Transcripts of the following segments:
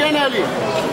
again, Ali.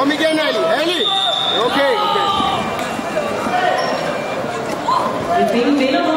Kom igen, Ali. Ali! Okay, okay. Vi fik en vinder